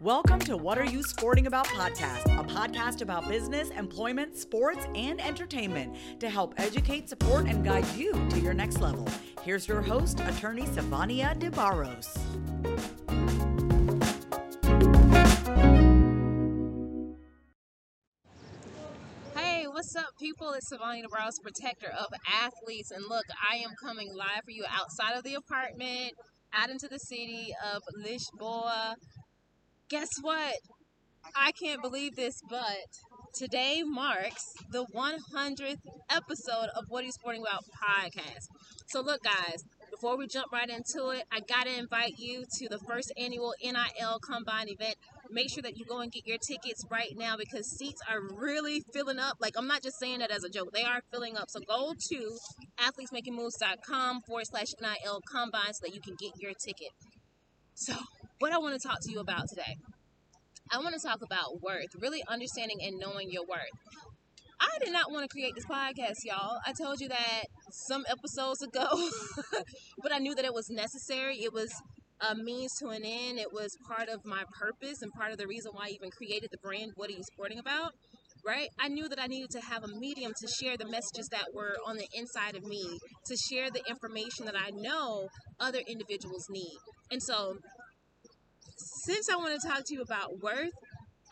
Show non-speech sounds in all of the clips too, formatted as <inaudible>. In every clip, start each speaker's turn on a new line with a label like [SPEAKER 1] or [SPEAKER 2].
[SPEAKER 1] Welcome to What Are You Sporting About podcast, a podcast about business, employment, sports, and entertainment to help educate, support, and guide you to your next level. Here's your host, attorney Savannah DeBarros.
[SPEAKER 2] Hey, what's up, people? It's Savannah Barros, protector of athletes. And look, I am coming live for you outside of the apartment, out into the city of Lisboa. Guess what? I can't believe this, but today marks the 100th episode of What Are You Sporting About podcast. So, look, guys, before we jump right into it, I got to invite you to the first annual NIL Combine event. Make sure that you go and get your tickets right now because seats are really filling up. Like, I'm not just saying that as a joke, they are filling up. So, go to athletesmakingmoves.com forward slash NIL Combine so that you can get your ticket. So, what I want to talk to you about today. I want to talk about worth, really understanding and knowing your worth. I did not want to create this podcast, y'all. I told you that some episodes ago, <laughs> but I knew that it was necessary. It was a means to an end. It was part of my purpose and part of the reason why I even created the brand. What are you sporting about? Right? I knew that I needed to have a medium to share the messages that were on the inside of me, to share the information that I know other individuals need. And so, since I want to talk to you about worth,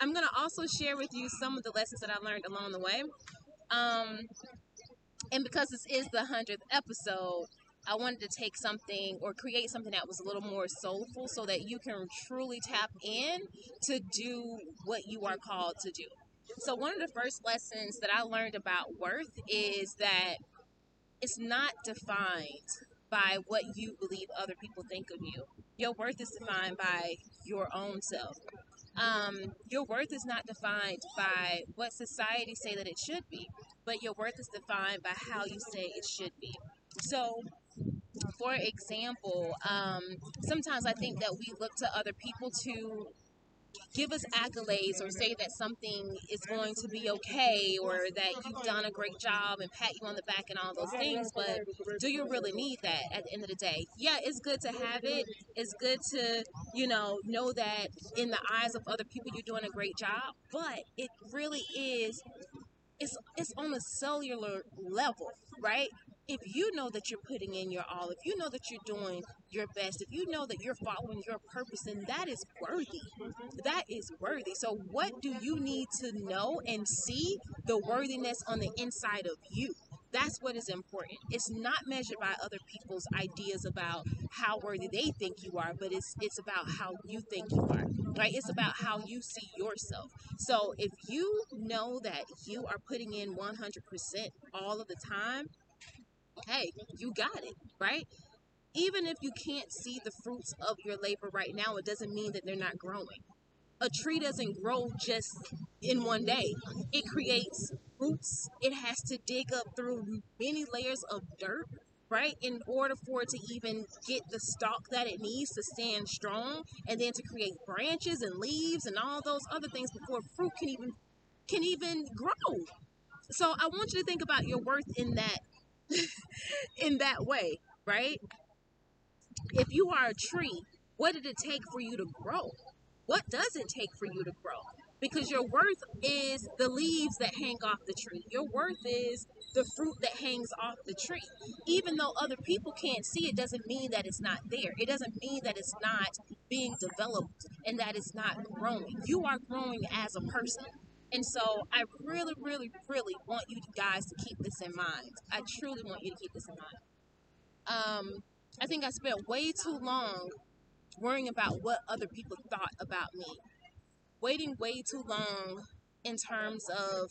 [SPEAKER 2] I'm going to also share with you some of the lessons that I learned along the way. Um, and because this is the 100th episode, I wanted to take something or create something that was a little more soulful so that you can truly tap in to do what you are called to do. So, one of the first lessons that I learned about worth is that it's not defined by what you believe other people think of you. Your worth is defined by your own self. Um, your worth is not defined by what society say that it should be, but your worth is defined by how you say it should be. So, for example, um, sometimes I think that we look to other people to give us accolades or say that something is going to be okay or that you've done a great job and pat you on the back and all those things but do you really need that at the end of the day? Yeah it's good to have it. It's good to you know know that in the eyes of other people you're doing a great job but it really is it's it's on a cellular level right if you know that you're putting in your all, if you know that you're doing your best, if you know that you're following your purpose, then that is worthy. That is worthy. So, what do you need to know and see the worthiness on the inside of you? That's what is important. It's not measured by other people's ideas about how worthy they think you are, but it's it's about how you think you are. Right? It's about how you see yourself. So if you know that you are putting in 100% all of the time, hey, you got it, right? Even if you can't see the fruits of your labor right now, it doesn't mean that they're not growing. A tree doesn't grow just in one day. It creates roots. It has to dig up through many layers of dirt, right? In order for it to even get the stalk that it needs to stand strong and then to create branches and leaves and all those other things before fruit can even can even grow. So I want you to think about your worth in that in that way, right? If you are a tree, what did it take for you to grow? What does it take for you to grow? Because your worth is the leaves that hang off the tree. Your worth is the fruit that hangs off the tree. Even though other people can't see it, doesn't mean that it's not there. It doesn't mean that it's not being developed and that it's not growing. You are growing as a person. And so I really, really, really want you guys to keep this in mind. I truly want you to keep this in mind. Um, I think I spent way too long worrying about what other people thought about me. Waiting way too long in terms of,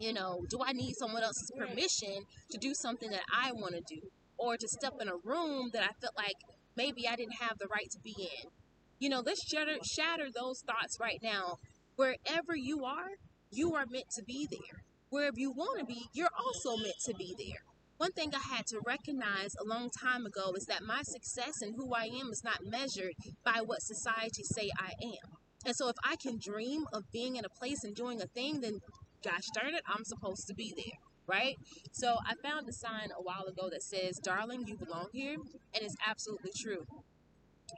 [SPEAKER 2] you know, do I need someone else's permission to do something that I want to do? Or to step in a room that I felt like maybe I didn't have the right to be in? You know, let's shatter, shatter those thoughts right now Wherever you are, you are meant to be there. Wherever you want to be, you're also meant to be there. One thing I had to recognize a long time ago is that my success and who I am is not measured by what society say I am. And so if I can dream of being in a place and doing a thing, then gosh darn it, I'm supposed to be there. Right? So I found a sign a while ago that says, Darling, you belong here. And it's absolutely true.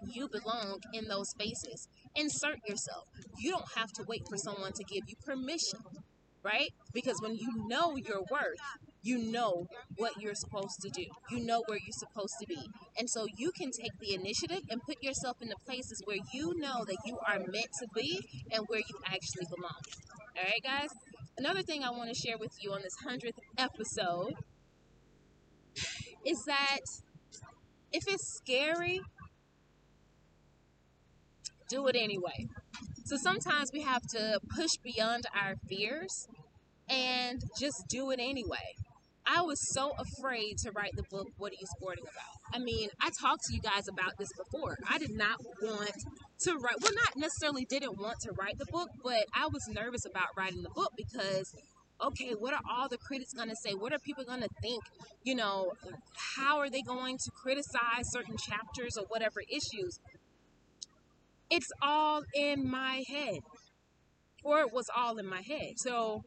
[SPEAKER 2] You belong in those spaces. Insert yourself. You don't have to wait for someone to give you permission, right? Because when you know your worth, you know what you're supposed to do. You know where you're supposed to be. And so you can take the initiative and put yourself in the places where you know that you are meant to be and where you actually belong. All right, guys? Another thing I want to share with you on this 100th episode is that if it's scary, do it anyway. So sometimes we have to push beyond our fears and just do it anyway. I was so afraid to write the book, What Are You Sporting About? I mean, I talked to you guys about this before. I did not want to write, well, not necessarily didn't want to write the book, but I was nervous about writing the book because okay, what are all the critics going to say? What are people going to think? You know, how are they going to criticize certain chapters or whatever issues? It's all in my head, or it was all in my head. So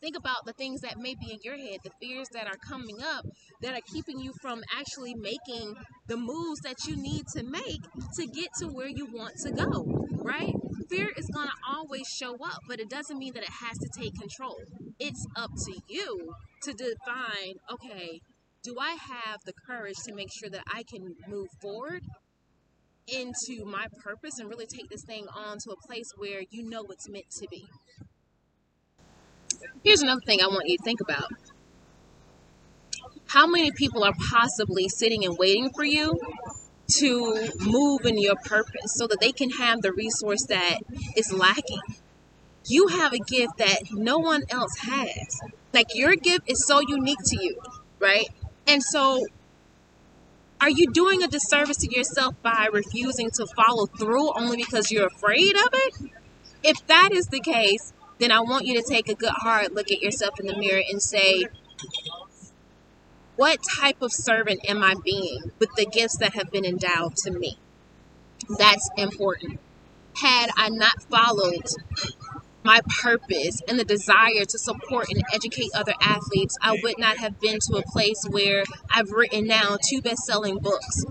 [SPEAKER 2] think about the things that may be in your head, the fears that are coming up that are keeping you from actually making the moves that you need to make to get to where you want to go, right? Fear is going to always show up, but it doesn't mean that it has to take control. It's up to you to define okay, do I have the courage to make sure that I can move forward into my purpose and really take this thing on to a place where you know it's meant to be? Here's another thing I want you to think about. How many people are possibly sitting and waiting for you to move in your purpose so that they can have the resource that is lacking? You have a gift that no one else has. Like your gift is so unique to you, right? And so are you doing a disservice to yourself by refusing to follow through only because you're afraid of it? If that is the case, then I want you to take a good hard look at yourself in the mirror and say, what type of servant am I being with the gifts that have been endowed to me? That's important. Had I not followed my purpose and the desire to support and educate other athletes, I would not have been to a place where I've written now two best selling books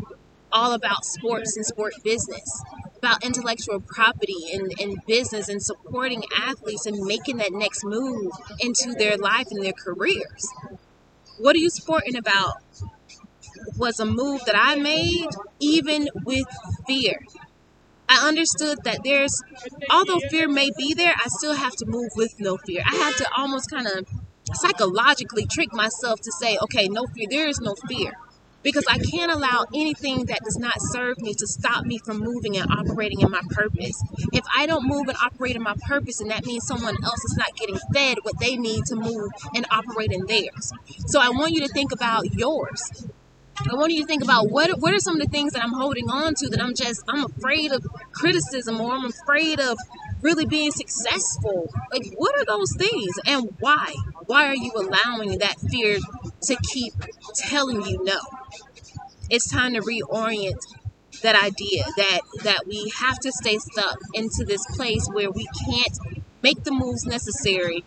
[SPEAKER 2] all about sports and sport business about intellectual property and, and business and supporting athletes and making that next move into their life and their careers. What are you sporting about? Was a move that I made even with fear. I understood that there's, although fear may be there, I still have to move with no fear. I had to almost kind of psychologically trick myself to say, okay, no fear, there is no fear because I can't allow anything that does not serve me to stop me from moving and operating in my purpose. If I don't move and operate in my purpose, and that means someone else is not getting fed what they need to move and operate in theirs. So I want you to think about yours. I want you to think about what what are some of the things that I'm holding on to that I'm just I'm afraid of criticism or I'm afraid of really being successful. Like what are those things and why? Why are you allowing that fear to keep telling you no? It's time to reorient that idea that that we have to stay stuck into this place where we can't make the moves necessary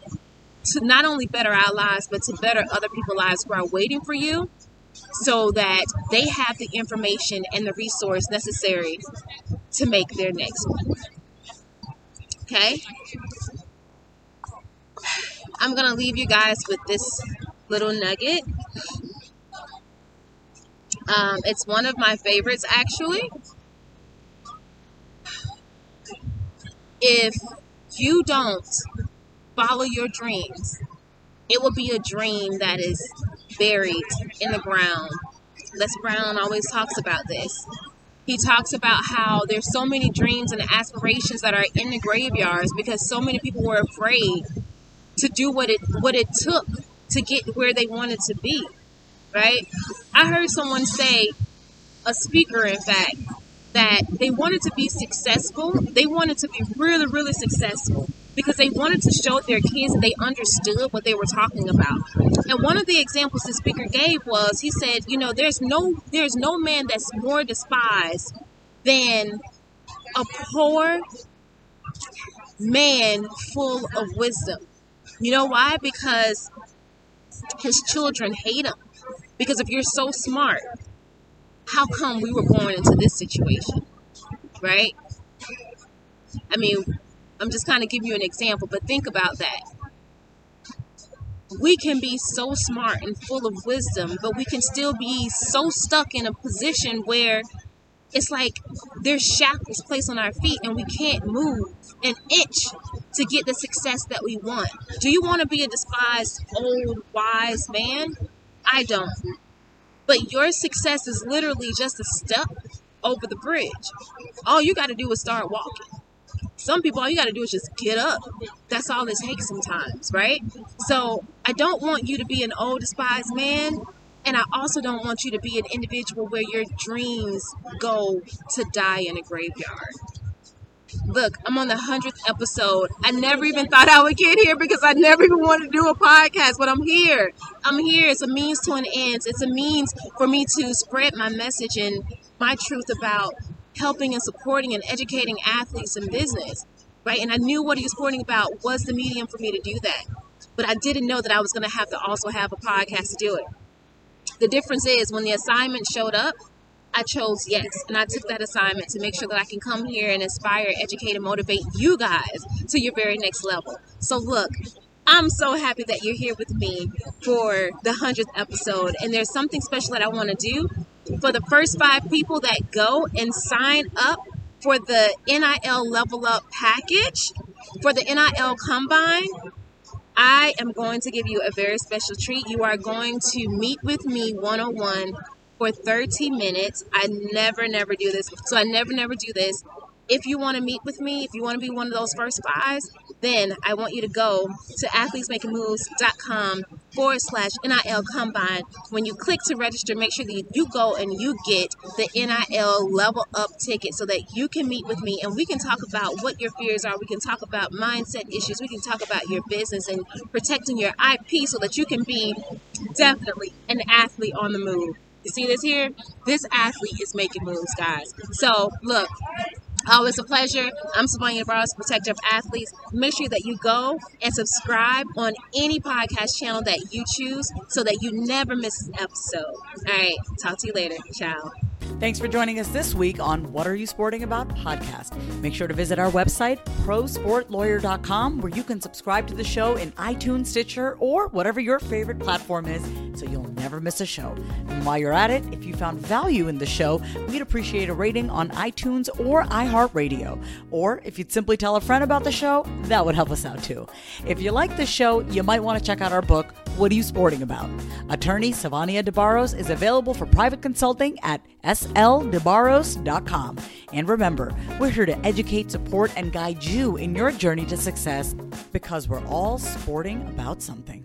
[SPEAKER 2] to not only better our lives but to better other people's lives who are waiting for you so that they have the information and the resource necessary to make their next one. Okay? I'm going to leave you guys with this little nugget. Um, it's one of my favorites, actually. If you don't follow your dreams, it will be a dream that is buried in the ground. Les Brown always talks about this. He talks about how there's so many dreams and aspirations that are in the graveyards because so many people were afraid to do what it what it took to get where they wanted to be. Right? I heard someone say, a speaker in fact, that they wanted to be successful. They wanted to be really, really successful because they wanted to show their kids that they understood what they were talking about. And one of the examples the speaker gave was he said, you know, there's no there's no man that's more despised than a poor man full of wisdom. You know why? Because his children hate him. Because if you're so smart, how come we were born into this situation, right? I mean, I'm just kind of giving you an example, but think about that. We can be so smart and full of wisdom, but we can still be so stuck in a position where it's like there's shackles placed on our feet and we can't move an inch to get the success that we want. Do you want to be a despised old wise man? I don't. But your success is literally just a step over the bridge. All you got to do is start walking. Some people, all you got to do is just get up. That's all it takes sometimes, right? So I don't want you to be an old despised man. And I also don't want you to be an individual where your dreams go to die in a graveyard. Look, I'm on the 100th episode. I never even thought I would get here because I never even wanted to do a podcast, but I'm here. I'm here. It's a means to an end. It's a means for me to spread my message and my truth about helping and supporting and educating athletes in business, right? And I knew what he was pointing about was the medium for me to do that. But I didn't know that I was going to have to also have a podcast to do it. The difference is when the assignment showed up, I chose yes. And I took that assignment to make sure that I can come here and inspire, educate, and motivate you guys to your very next level. So, look, I'm so happy that you're here with me for the 100th episode. And there's something special that I want to do for the first five people that go and sign up for the NIL Level Up package for the NIL Combine. I am going to give you a very special treat. You are going to meet with me one on one for 30 minutes. I never, never do this. So I never, never do this. If you want to meet with me, if you want to be one of those first fives, then I want you to go to athletesmakingmoves.com forward slash NIL Combine. When you click to register, make sure that you go and you get the NIL level up ticket so that you can meet with me and we can talk about what your fears are. We can talk about mindset issues. We can talk about your business and protecting your IP so that you can be definitely an athlete on the move. You see this here? This athlete is making moves, guys. So, look, Oh, Always a pleasure. I'm Savannah Barros, protector of athletes. Make sure that you go and subscribe on any podcast channel that you choose so that you never miss an episode. All right, talk to you later. Ciao.
[SPEAKER 1] Thanks for joining us this week on What Are You Sporting About podcast. Make sure to visit our website, prosportlawyer.com, where you can subscribe to the show in iTunes, Stitcher, or whatever your favorite platform is so you'll never miss a show. And while you're at it, if you found value in the show, we'd appreciate a rating on iTunes or iHeartRadio. Or if you'd simply tell a friend about the show, that would help us out too. If you like the show, you might want to check out our book, What Are You Sporting About? Attorney Savannah DeBarros is available for private consulting at sldebarros.com. And remember, we're here to educate, support, and guide you in your journey to success because we're all sporting about something.